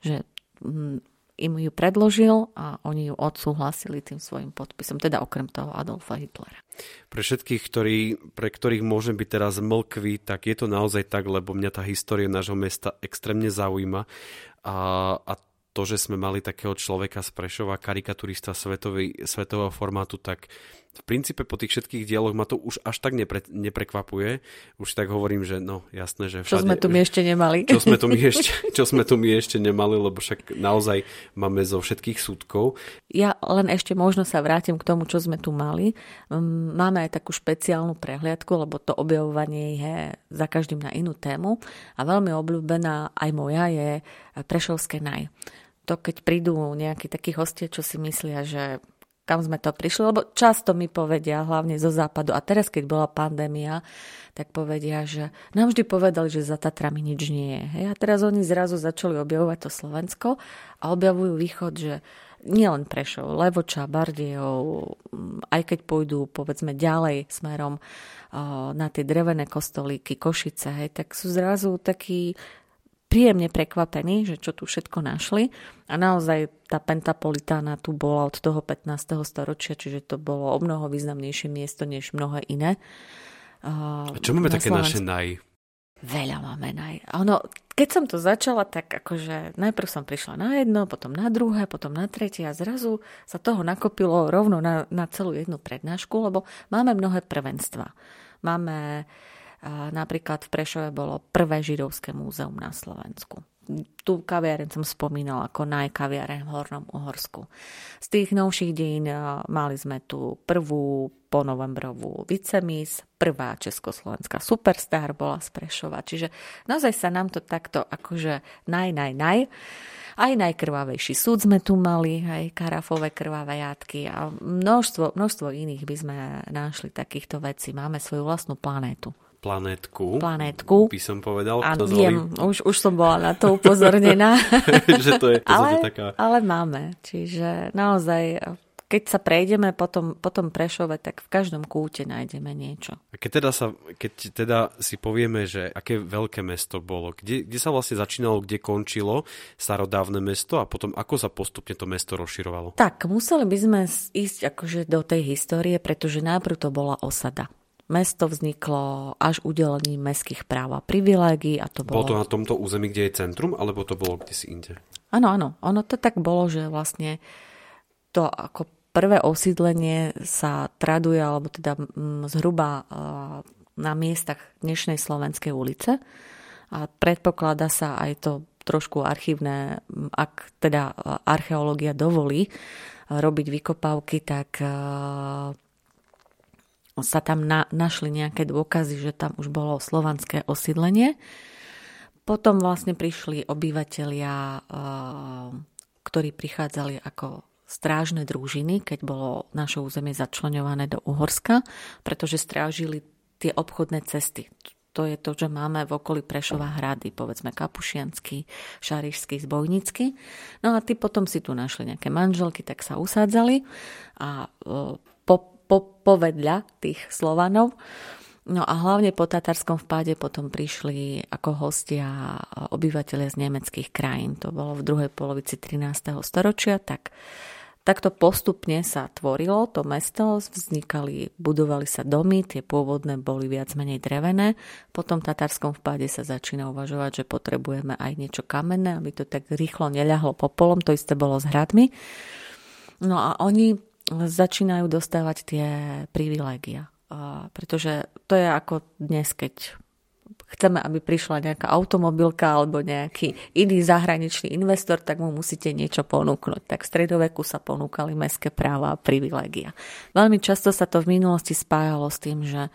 Že mm, im ju predložil a oni ju odsúhlasili tým svojim podpisom, teda okrem toho Adolfa Hitlera. Pre všetkých, ktorí, pre ktorých môžem byť teraz mlkvý, tak je to naozaj tak, lebo mňa tá história nášho mesta extrémne zaujíma a, a to, že sme mali takého človeka z Prešova, karikaturista svetový, svetového formátu, tak v princípe po tých všetkých dieloch ma to už až tak nepre, neprekvapuje. Už tak hovorím, že no jasné, že všade... Čo sme tu my ešte nemali. Čo sme tu my ešte, čo sme tu my ešte nemali, lebo však naozaj máme zo všetkých súdkov. Ja len ešte možno sa vrátim k tomu, čo sme tu mali. Mm, máme aj takú špeciálnu prehliadku, lebo to objavovanie je za každým na inú tému a veľmi obľúbená aj moja je Prešovské naj to keď prídu nejakí takí hostia, čo si myslia, že kam sme to prišli, lebo často mi povedia, hlavne zo západu, a teraz keď bola pandémia, tak povedia, že nám vždy povedali, že za Tatrami nič nie je. Hej? A teraz oni zrazu začali objavovať to Slovensko a objavujú východ, že nielen Prešov, Levoča, Bardejov, aj keď pôjdu povedzme ďalej smerom na tie drevené kostolíky, Košice, hej, tak sú zrazu takí príjemne prekvapení, že čo tu všetko našli. A naozaj tá Pentapolitána tu bola od toho 15. storočia, čiže to bolo o mnoho významnejšie miesto než mnohé iné. A čo máme také Slovensku? naše naj? Veľa máme naj. Ono, keď som to začala, tak akože najprv som prišla na jedno, potom na druhé, potom na tretie a zrazu sa toho nakopilo rovno na, na celú jednu prednášku, lebo máme mnohé prvenstva. Máme uh, Napríklad v Prešove bolo prvé židovské múzeum na Slovensku. Tu kaviareň som spomínala ako najkaviareň v Hornom Uhorsku. Z tých novších dejín mali sme tu prvú ponovembrovú Vicemis, prvá československá superstar bola z Prešova. Čiže naozaj sa nám to takto akože naj, naj, naj. Aj najkrvavejší súd sme tu mali, aj karafové krvavé jatky a množstvo, množstvo iných by sme našli takýchto vecí. Máme svoju vlastnú planétu planetku. Planetku. By som povedal. A viem, už, už som bola na to upozornená. <laughs> že to je ale, taká... ale máme. Čiže naozaj, keď sa prejdeme potom, potom Prešove, tak v každom kúte nájdeme niečo. A keď teda, sa, keď teda si povieme, že aké veľké mesto bolo, kde, kde sa vlastne začínalo, kde končilo starodávne mesto a potom ako sa postupne to mesto rozširovalo? Tak, museli by sme ísť akože do tej histórie, pretože najprv to bola osada. Mesto vzniklo až udelením mestských práv a privilégií. A to bolo... bolo to na tomto území, kde je centrum, alebo to bolo kde si inde? Áno, áno. Ono to tak bolo, že vlastne to ako prvé osídlenie sa traduje, alebo teda mm, zhruba na miestach dnešnej Slovenskej ulice. A predpokladá sa aj to trošku archívne, ak teda archeológia dovolí robiť vykopávky, tak sa tam na, našli nejaké dôkazy, že tam už bolo slovanské osídlenie. Potom vlastne prišli obyvateľia, eh, ktorí prichádzali ako strážne družiny, keď bolo naše územie začlenované do Uhorska, pretože strážili tie obchodné cesty. To je to, že máme v okolí Prešova hrady, povedzme Kapušiansky, Šarišský, Zbojnický. No a tí potom si tu našli nejaké manželky, tak sa usádzali a eh, po po, povedľa tých Slovanov. No a hlavne po tatarskom vpáde potom prišli ako hostia obyvateľia z nemeckých krajín. To bolo v druhej polovici 13. storočia, tak Takto postupne sa tvorilo to mesto, vznikali, budovali sa domy, tie pôvodné boli viac menej drevené. Po tom tatarskom vpáde sa začína uvažovať, že potrebujeme aj niečo kamenné, aby to tak rýchlo neľahlo popolom. To isté bolo s hradmi. No a oni začínajú dostávať tie privilégia. Pretože to je ako dnes, keď chceme, aby prišla nejaká automobilka alebo nejaký iný zahraničný investor, tak mu musíte niečo ponúknuť. Tak v stredoveku sa ponúkali mestské práva a privilégia. Veľmi často sa to v minulosti spájalo s tým, že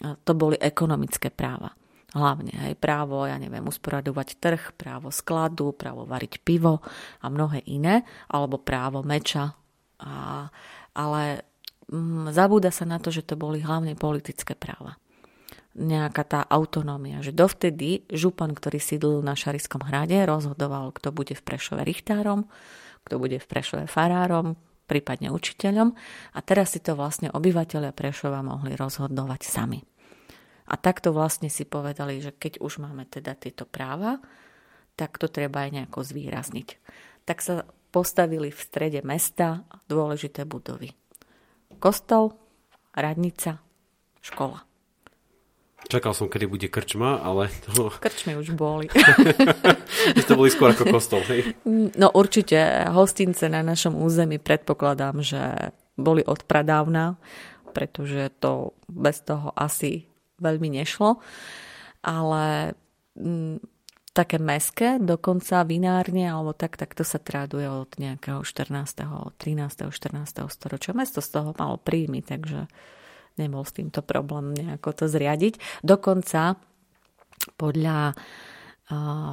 to boli ekonomické práva. Hlavne aj právo, ja neviem, usporadovať trh, právo skladu, právo variť pivo a mnohé iné, alebo právo meča a, ale m, mm, zabúda sa na to, že to boli hlavne politické práva. nejaká tá autonómia, že dovtedy župan, ktorý sídlil na Šariskom hrade, rozhodoval, kto bude v Prešove richtárom, kto bude v Prešove farárom, prípadne učiteľom a teraz si to vlastne obyvateľia Prešova mohli rozhodovať sami. A takto vlastne si povedali, že keď už máme teda tieto práva, tak to treba aj nejako zvýrazniť. Tak sa postavili v strede mesta dôležité budovy. Kostol, radnica, škola. Čakal som, kedy bude krčma, ale to... Krčmy už boli. <laughs> to boli skôr ako kostol, hej? No určite hostince na našom území predpokladám, že boli od pradávna, pretože to bez toho asi veľmi nešlo. Ale mm, také meské, dokonca vinárne alebo tak, tak to sa traduje od nejakého 14. 13. 14. storočia. Mesto z toho malo príjmy, takže nebol s týmto problém nejako to zriadiť. Dokonca podľa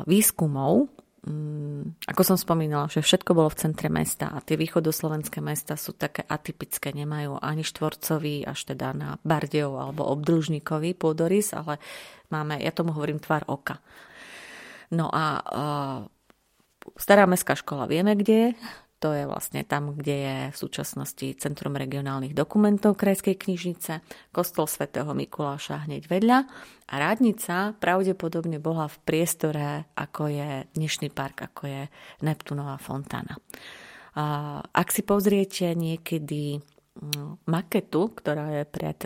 výskumov, mm, ako som spomínala, že všetko bolo v centre mesta a tie východoslovenské mesta sú také atypické, nemajú ani štvorcový až teda na Bardejov alebo obdružníkový pôdorys, ale máme, ja tomu hovorím tvar oka. No a stará mestská škola vieme, kde je, to je vlastne tam, kde je v súčasnosti Centrum regionálnych dokumentov Krajskej knižnice, kostol svätého Mikuláša hneď vedľa. A rádnica pravdepodobne bola v priestore, ako je dnešný park, ako je Neptunová fontána. Ak si pozriete niekedy maketu, ktorá je pred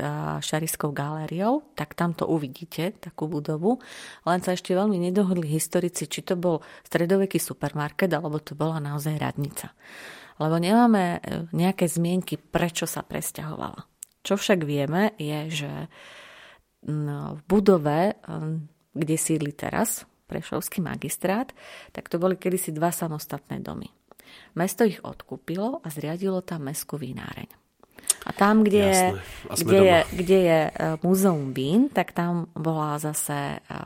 Šariskou galériou, tak tam to uvidíte, takú budovu. Len sa ešte veľmi nedohodli historici, či to bol stredoveký supermarket, alebo to bola naozaj radnica. Lebo nemáme e, nejaké zmienky, prečo sa presťahovala. Čo však vieme, je, že v budove, e, kde sídli teraz, Prešovský magistrát, tak to boli kedysi dva samostatné domy. Mesto ich odkúpilo a zriadilo tam mestskú vináreň. A tam, kde, je, kde, je, kde je múzeum vín, tak tam bola zase, e,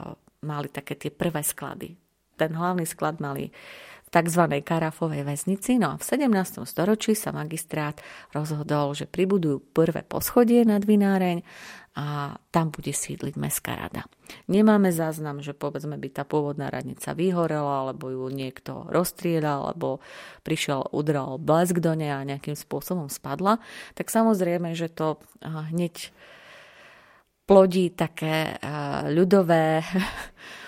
mali také tie prvé sklady. Ten hlavný sklad mali v tzv. karafovej väznici. No a v 17. storočí sa magistrát rozhodol, že pribudujú prvé poschodie nad vináreň a tam bude sídliť Mestská rada. Nemáme záznam, že povedzme by tá pôvodná radnica vyhorela, alebo ju niekto rozstriedal, alebo prišiel, udral blesk do nej a nejakým spôsobom spadla, tak samozrejme, že to hneď plodí také ľudové <laughs>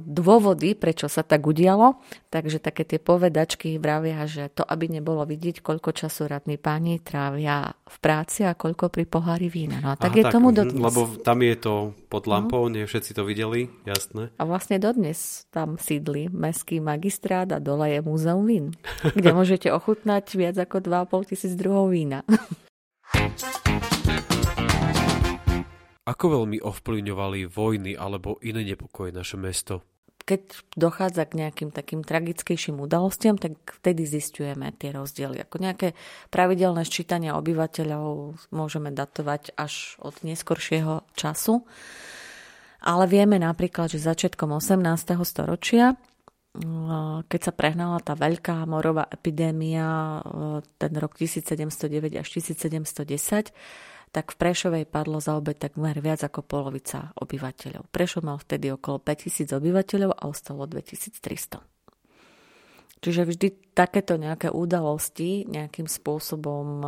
dôvody, prečo sa tak udialo. Takže také tie povedačky vravia, že to, aby nebolo vidieť, koľko času radní páni trávia v práci a koľko pri pohári vína. No a tak Aha, je tak, tomu dodnes. Lebo tam je to pod no. lampou, no. nie všetci to videli, jasné. A vlastne dodnes tam sídli mestský magistrát a dole je múzeum vín, kde môžete ochutnať viac ako 2,5 tisíc druhov vína. <laughs> Ako veľmi ovplyvňovali vojny alebo iné nepokoje naše mesto? Keď dochádza k nejakým takým tragickejším udalostiam, tak vtedy zistujeme tie rozdiely. Ako nejaké pravidelné ščítania obyvateľov môžeme datovať až od neskoršieho času. Ale vieme napríklad, že začiatkom 18. storočia keď sa prehnala tá veľká morová epidémia, ten rok 1709 až 1710, tak v Prešovej padlo za obe takmer viac ako polovica obyvateľov. Prešov mal vtedy okolo 5000 obyvateľov a ostalo 2300. Čiže vždy takéto nejaké udalosti nejakým spôsobom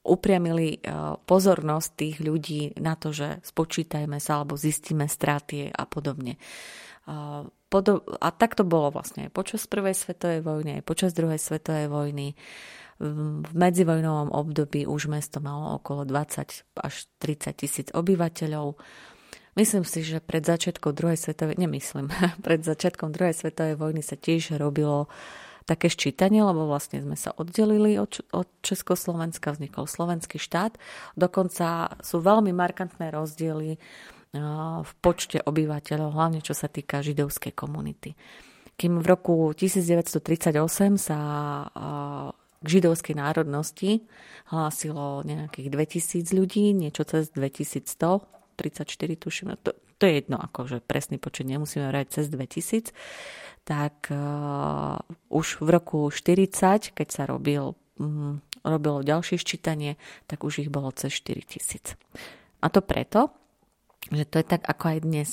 upriamili pozornosť tých ľudí na to, že spočítajme sa alebo zistíme straty a podobne. A tak to bolo vlastne aj počas prvej svetovej vojny, aj počas druhej svetovej vojny v medzivojnovom období už mesto malo okolo 20 až 30 tisíc obyvateľov. Myslím si, že pred začiatkom druhej svetovej, nemyslím, <laughs> pred začiatkom druhej svetovej vojny sa tiež robilo také ščítanie, lebo vlastne sme sa oddelili od, od Československa, vznikol slovenský štát. Dokonca sú veľmi markantné rozdiely v počte obyvateľov, hlavne čo sa týka židovskej komunity. Kým v roku 1938 sa k židovskej národnosti hlásilo nejakých 2000 ľudí, niečo cez 2100, 34 tuším, to, to je jedno, akože presný počet nemusíme vrať cez 2000, tak uh, už v roku 40, keď sa robil um, robilo ďalšie ščítanie, tak už ich bolo cez 4 tisíc. A to preto, že to je tak ako aj dnes.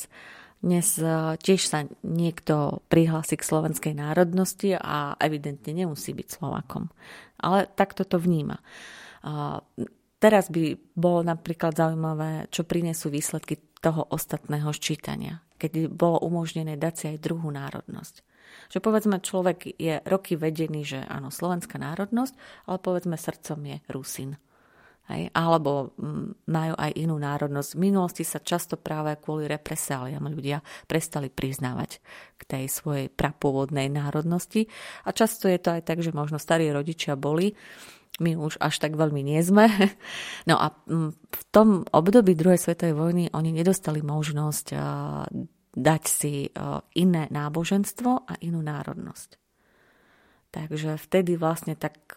Dnes e, tiež sa niekto prihlási k slovenskej národnosti a evidentne nemusí byť Slovakom. Ale takto to vníma. Teraz by bolo napríklad zaujímavé, čo prinesú výsledky toho ostatného ščítania, keď bolo umožnené dať si aj druhú národnosť. Že povedzme, človek je roky vedený, že áno, slovenská národnosť, ale povedzme srdcom je Rusin. Hej? Alebo mm, majú aj inú národnosť. V minulosti sa často práve kvôli represáliam ľudia prestali priznávať k tej svojej prapôvodnej národnosti. A často je to aj tak, že možno starí rodičia boli, my už až tak veľmi nie sme. No a mm, v tom období druhej svetovej vojny oni nedostali možnosť dať si iné náboženstvo a inú národnosť. Takže vtedy vlastne tak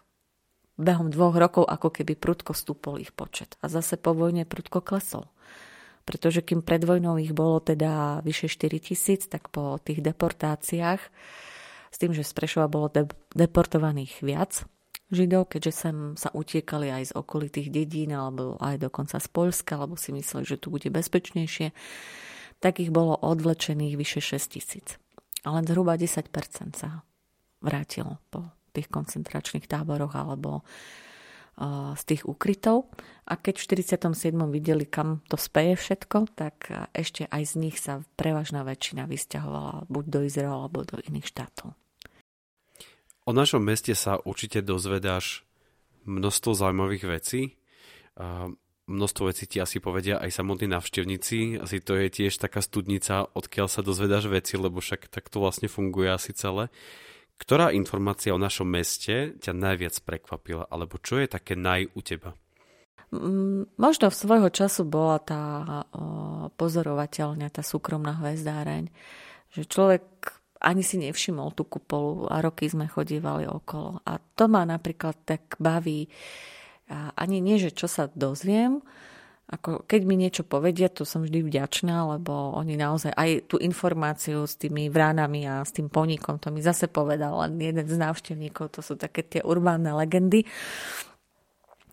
behom dvoch rokov ako keby prudko stúpol ich počet. A zase po vojne prudko klesol. Pretože kým pred vojnou ich bolo teda vyše 4 tisíc, tak po tých deportáciách, s tým, že z Prešova bolo de- deportovaných viac Židov, keďže sem sa utiekali aj z okolitých dedín alebo aj dokonca z Polska, lebo si mysleli, že tu bude bezpečnejšie, tak ich bolo odvlečených vyše 6 tisíc. A len zhruba 10% sa vrátilo po tých koncentračných táboroch alebo z tých ukrytov. A keď v 47. videli, kam to speje všetko, tak ešte aj z nich sa prevažná väčšina vysťahovala buď do Izraela alebo do iných štátov. O našom meste sa určite dozvedáš množstvo zaujímavých vecí. Množstvo vecí ti asi povedia aj samotní navštevníci. Asi to je tiež taká studnica, odkiaľ sa dozvedáš veci, lebo však tak to vlastne funguje asi celé. Ktorá informácia o našom meste ťa najviac prekvapila, alebo čo je také naj u teba? Mm, možno v svojho času bola tá pozorovateľňa, tá súkromná hvezdáreň, že človek ani si nevšimol tú kupolu a roky sme chodívali okolo. A to ma napríklad tak baví. Ani nie, že čo sa dozviem, ako keď mi niečo povedia, to som vždy vďačná, lebo oni naozaj aj tú informáciu s tými vránami a s tým poníkom, to mi zase povedal len jeden z návštevníkov, to sú také tie urbánne legendy.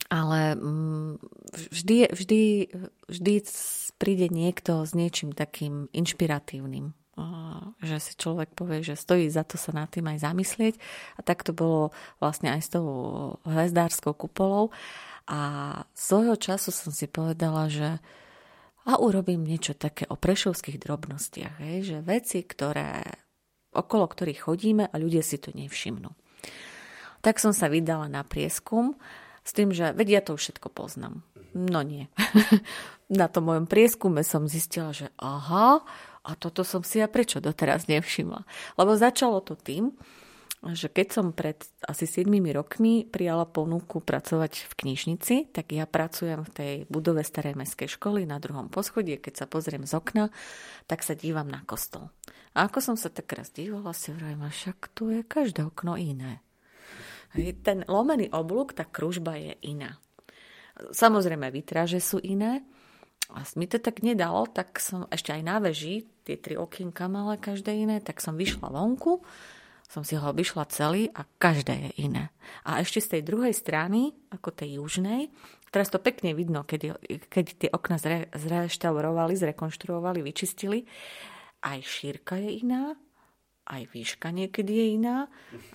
Ale mm, vždy, vždy, vždy príde niekto s niečím takým inšpiratívnym že si človek povie, že stojí za to sa nad tým aj zamyslieť. A tak to bolo vlastne aj s tou hvezdárskou kupolou. A svojho času som si povedala, že a urobím niečo také o prešovských drobnostiach, hej, že veci, ktoré, okolo ktorých chodíme a ľudia si to nevšimnú. Tak som sa vydala na prieskum s tým, že vedia to už všetko poznám. No nie. <laughs> na tom mojom prieskume som zistila, že aha, a toto som si ja prečo doteraz nevšimla. Lebo začalo to tým, že keď som pred asi 7 rokmi prijala ponuku pracovať v knižnici, tak ja pracujem v tej budove Starej mestskej školy na druhom poschodí. Keď sa pozriem z okna, tak sa dívam na kostol. A ako som sa tak raz dívala, si vrajím, však tu je každé okno iné. Ten lomený oblúk, tá kružba je iná. Samozrejme, vytráže sú iné, a mi to tak nedalo, tak som ešte aj na veži, tie tri okienka malé, každé iné, tak som vyšla vonku, som si ho vyšla celý a každé je iné. A ešte z tej druhej strany, ako tej južnej, teraz to pekne vidno, keď, keď tie okna zre, zreštaurovali, zrekonštruovali, vyčistili, aj šírka je iná, aj výška niekedy je iná,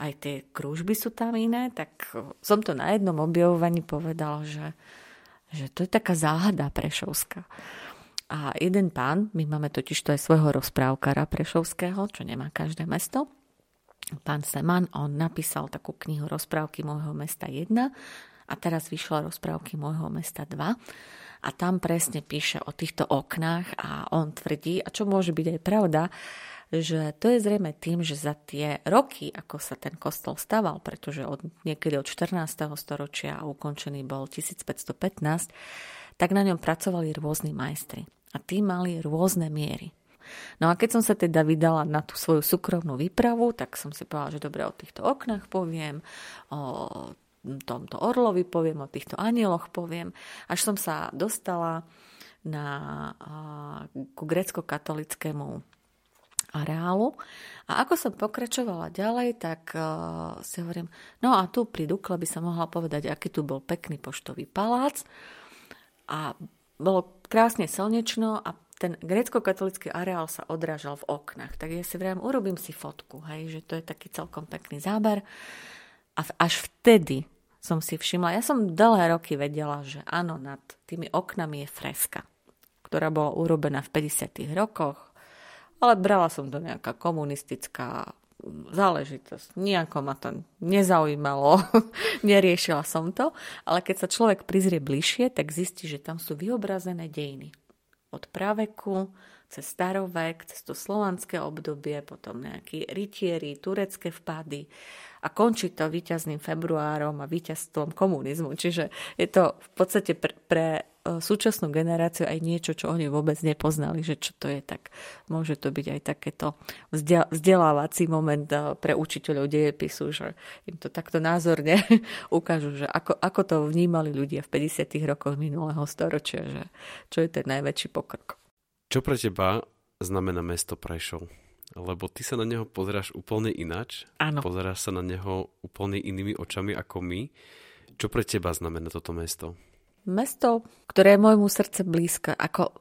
aj tie krúžby sú tam iné, tak som to na jednom objavovaní povedal, že že to je taká záhada prešovská. A jeden pán, my máme totiž to aj svojho rozprávkara prešovského, čo nemá každé mesto, pán Seman, on napísal takú knihu Rozprávky môjho mesta 1 a teraz vyšla Rozprávky môjho mesta 2 a tam presne píše o týchto oknách a on tvrdí, a čo môže byť aj pravda, že to je zrejme tým, že za tie roky, ako sa ten kostol staval, pretože od, niekedy od 14. storočia a ukončený bol 1515, tak na ňom pracovali rôzni majstri. A tí mali rôzne miery. No a keď som sa teda vydala na tú svoju súkromnú výpravu, tak som si povedala, že dobre, o týchto oknách poviem, o tomto orlovi poviem, o týchto anieloch poviem, až som sa dostala na, ku grecko-katolickému areálu. A ako som pokračovala ďalej, tak uh, si hovorím, no a tu pri Dukle by sa mohla povedať, aký tu bol pekný poštový palác. A bolo krásne slnečno a ten grécko-katolický areál sa odrážal v oknách. Tak ja si vrajím, urobím si fotku, hej, že to je taký celkom pekný záber. A až vtedy som si všimla, ja som dlhé roky vedela, že áno, nad tými oknami je freska, ktorá bola urobená v 50. rokoch, ale brala som to nejaká komunistická záležitosť. Nijako ma to nezaujímalo, <laughs> neriešila som to, ale keď sa človek prizrie bližšie, tak zistí, že tam sú vyobrazené dejiny. Od praveku, cez starovek, cez to slovanské obdobie, potom nejakí rytieri, turecké vpady a končí to víťazným februárom a víťazstvom komunizmu. Čiže je to v podstate pre, pre súčasnú generáciu aj niečo, čo oni vôbec nepoznali, že čo to je, tak môže to byť aj takéto vzdelávací moment e, pre učiteľov dejepisu, že im to takto názorne <laughs> ukážu, že ako, ako to vnímali ľudia v 50. rokoch minulého storočia, že čo je ten najväčší pokrok. Čo pre teba znamená mesto Prešov? Lebo ty sa na neho pozeráš úplne inač. Áno. Pozeráš sa na neho úplne inými očami ako my. Čo pre teba znamená toto mesto? Mesto, ktoré je môjmu srdce blízke, ako uh,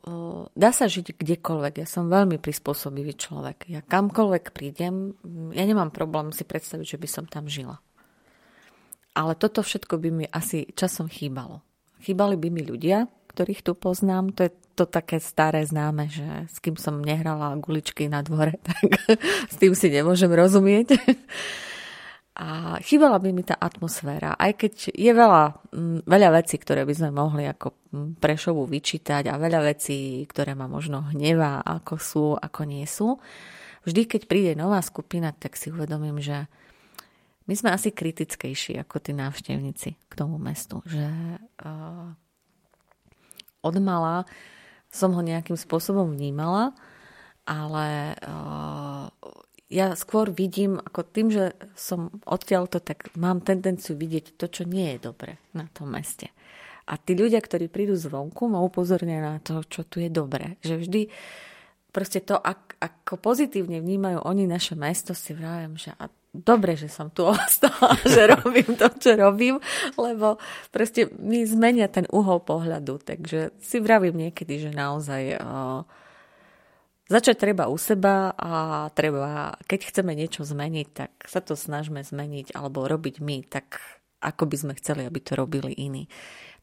dá sa žiť kdekoľvek. Ja som veľmi prispôsobivý človek. Ja kamkoľvek prídem, ja nemám problém si predstaviť, že by som tam žila. Ale toto všetko by mi asi časom chýbalo. Chýbali by mi ľudia, ktorých tu poznám. To je to také staré známe, že s kým som nehrala guličky na dvore, <laughs> tak s tým si nemôžem rozumieť. A chýbala by mi tá atmosféra, aj keď je veľa, veľa vecí, ktoré by sme mohli ako Prešovu vyčítať a veľa vecí, ktoré ma možno hnevá, ako sú, ako nie sú. Vždy, keď príde nová skupina, tak si uvedomím, že my sme asi kritickejší ako tí návštevníci k tomu mestu. Že uh, od mala som ho nejakým spôsobom vnímala, ale uh, ja skôr vidím, ako tým, že som odtiaľto, tak mám tendenciu vidieť to, čo nie je dobre na tom meste. A tí ľudia, ktorí prídu zvonku, ma upozornia na to, čo tu je dobre. Že vždy proste to, ak, ako pozitívne vnímajú oni naše mesto, si vravím, že a dobre, že som tu <laughs> ostala, že <laughs> robím to, čo robím, lebo proste mi zmenia ten uhol pohľadu. Takže si vravím niekedy, že naozaj... Uh, Začať treba u seba a treba, keď chceme niečo zmeniť, tak sa to snažme zmeniť alebo robiť my, tak ako by sme chceli, aby to robili iní.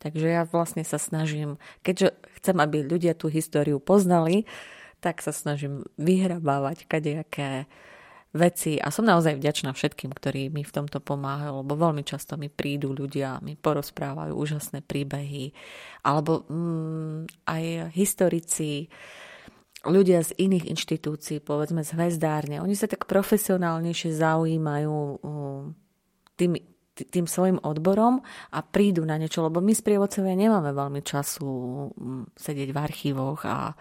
Takže ja vlastne sa snažím, keďže chcem, aby ľudia tú históriu poznali, tak sa snažím vyhrabávať kadejaké veci a som naozaj vďačná všetkým, ktorí mi v tomto pomáhajú, lebo veľmi často mi prídu ľudia, mi porozprávajú úžasné príbehy, alebo mm, aj historici, ľudia z iných inštitúcií, povedzme z hvezdárne, oni sa tak profesionálnejšie zaujímajú tým, tým svojim odborom a prídu na niečo, lebo my sprievodcovia nemáme veľmi času sedieť v archívoch a e,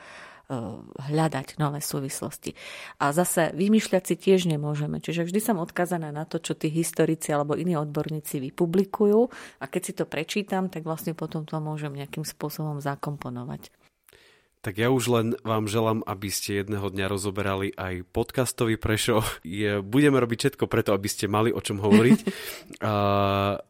hľadať nové súvislosti. A zase vymýšľať si tiež nemôžeme. Čiže vždy som odkazaná na to, čo tí historici alebo iní odborníci vypublikujú a keď si to prečítam, tak vlastne potom to môžem nejakým spôsobom zakomponovať. Tak ja už len vám želám, aby ste jedného dňa rozoberali aj podcastový prešo. Je, budeme robiť všetko preto, aby ste mali o čom hovoriť. <laughs> uh,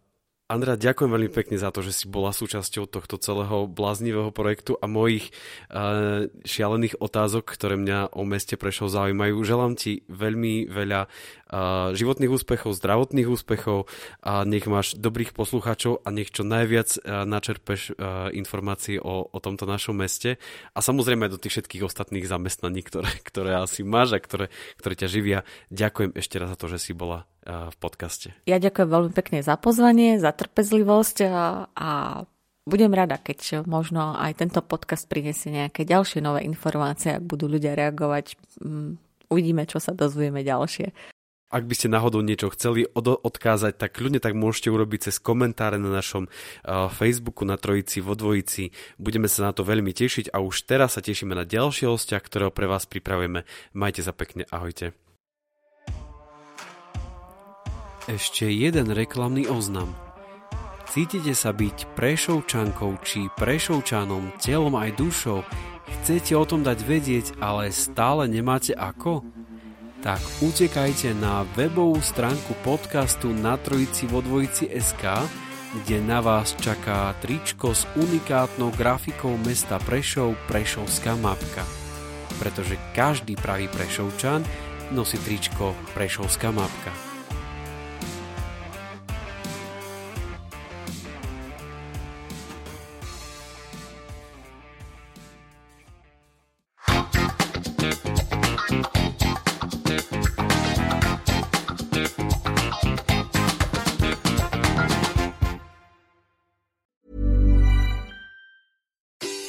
Andra, ďakujem veľmi pekne za to, že si bola súčasťou tohto celého bláznivého projektu a mojich uh, šialených otázok, ktoré mňa o meste Prešov zaujímajú. Želám ti veľmi veľa uh, životných úspechov, zdravotných úspechov a nech máš dobrých poslucháčov a nech čo najviac uh, načerpeš uh, informácií o, o tomto našom meste a samozrejme aj do tých všetkých ostatných zamestnaní, ktoré, ktoré asi máš a ktoré, ktoré ťa živia. Ďakujem ešte raz za to, že si bola v podcaste. Ja ďakujem veľmi pekne za pozvanie, za trpezlivosť a, budem rada, keď možno aj tento podcast prinesie nejaké ďalšie nové informácie, ak budú ľudia reagovať. Mm, uvidíme, čo sa dozvieme ďalšie. Ak by ste náhodou niečo chceli od- odkázať, tak ľudne tak môžete urobiť cez komentáre na našom uh, Facebooku na Trojici vo Dvojici. Budeme sa na to veľmi tešiť a už teraz sa tešíme na ďalšie hostia, ktorého pre vás pripravujeme. Majte sa pekne, ahojte. Ešte jeden reklamný oznam. Cítite sa byť prešovčankou či prešovčanom telom aj dušou? Chcete o tom dať vedieť, ale stále nemáte ako? tak utekajte na webovú stránku podcastu na trojici vo dvojici SK, kde na vás čaká tričko s unikátnou grafikou mesta Prešov Prešovská mapka. Pretože každý pravý Prešovčan nosí tričko Prešovská mapka.